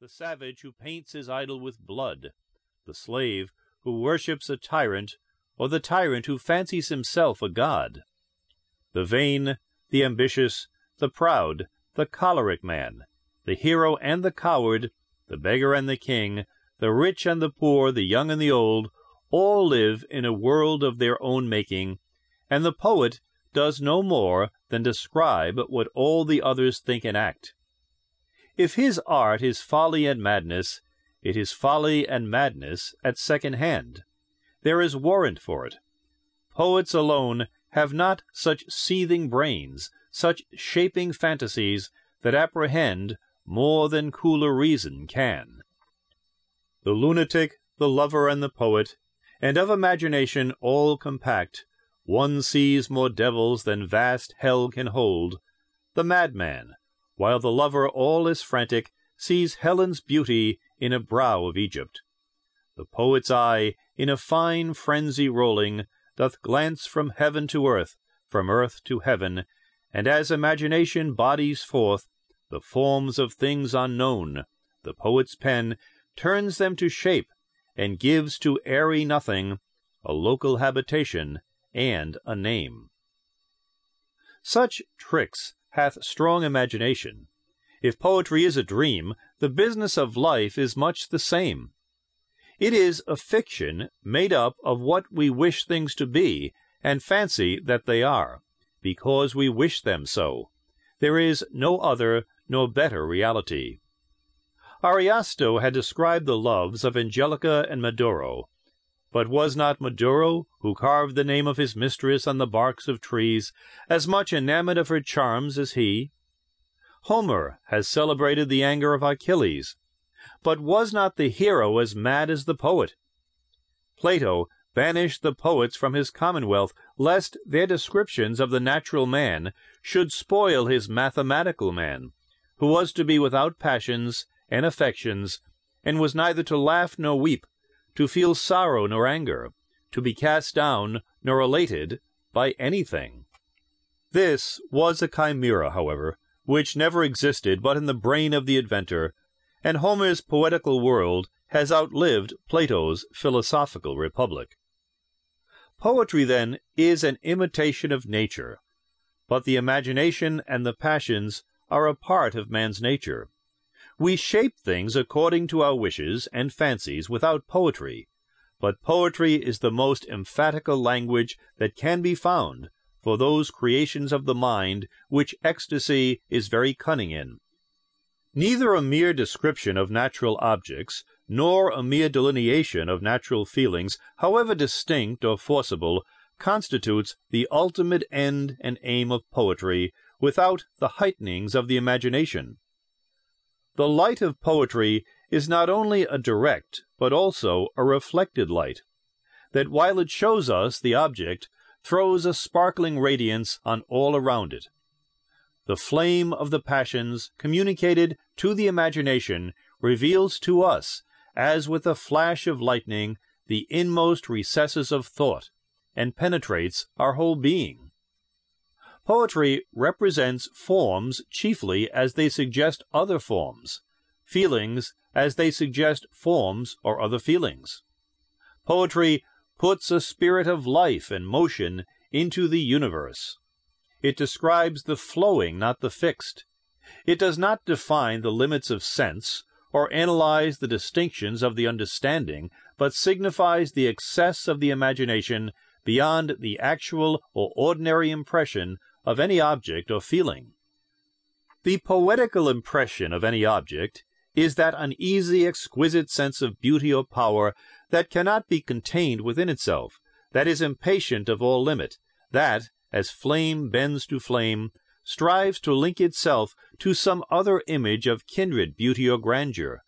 the savage who paints his idol with blood, the slave who worships a tyrant, or the tyrant who fancies himself a god, the vain, the ambitious, the proud, the choleric man, the hero and the coward, the beggar and the king, the rich and the poor, the young and the old, all live in a world of their own making, and the poet does no more than describe what all the others think and act. If his art is folly and madness, it is folly and madness at second hand. There is warrant for it. Poets alone have not such seething brains, such shaping fantasies that apprehend more than cooler reason can. The lunatic, the lover, and the poet, and of imagination all compact, one sees more devils than vast hell can hold. The madman, while the lover all is frantic, sees Helen's beauty in a brow of Egypt. The poet's eye, in a fine frenzy rolling, doth glance from heaven to earth, from earth to heaven, and as imagination bodies forth the forms of things unknown, the poet's pen turns them to shape, and gives to airy nothing a local habitation and a name. Such tricks hath strong imagination. If poetry is a dream, the business of life is much the same. It is a fiction made up of what we wish things to be and fancy that they are, because we wish them so. There is no other nor better reality. Ariosto had described the loves of Angelica and Medoro, but was not Medoro, who carved the name of his mistress on the barks of trees, as much enamored of her charms as he? Homer has celebrated the anger of Achilles, but was not the hero as mad as the poet? Plato banished the poets from his commonwealth, lest their descriptions of the natural man should spoil his mathematical man, who was to be without passions and affections, and was neither to laugh nor weep, to feel sorrow nor anger, to be cast down nor elated by anything. This was a chimera, however, which never existed but in the brain of the inventor, and Homer's poetical world has outlived Plato's philosophical republic. Poetry, then, is an imitation of nature, but the imagination and the passions are a part of man's nature. We shape things according to our wishes and fancies without poetry, but poetry is the most emphatical language that can be found for those creations of the mind which ecstasy is very cunning in. Neither a mere description of natural objects, nor a mere delineation of natural feelings, however distinct or forcible, constitutes the ultimate end and aim of poetry without the heightenings of the imagination. The light of poetry is not only a direct, but also a reflected light, that while it shows us the object, throws a sparkling radiance on all around it. The flame of the passions, communicated to the imagination, reveals to us, as with a flash of lightning, the inmost recesses of thought, and penetrates our whole being. Poetry represents forms chiefly as they suggest other forms, feelings as they suggest forms or other feelings. Poetry puts a spirit of life and motion into the universe. It describes the flowing, not the fixed. It does not define the limits of sense or analyze the distinctions of the understanding, but signifies the excess of the imagination beyond the actual or ordinary impression of any object or feeling. The poetical impression of any object is that uneasy, exquisite sense of beauty or power that cannot be contained within itself, that is impatient of all limit, that, as flame bends to flame, strives to link itself to some other image of kindred beauty or grandeur,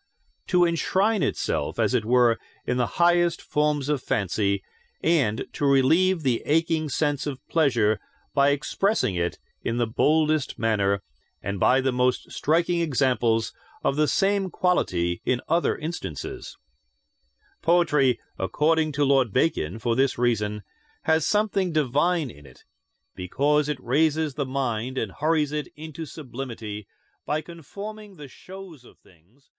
to enshrine itself, as it were, in the highest forms of fancy, and to relieve the aching sense of pleasure by expressing it in the boldest manner, and by the most striking examples of the same quality in other instances. Poetry, according to Lord Bacon, for this reason, has something divine in it, because it raises the mind and hurries it into sublimity by conforming the shows of things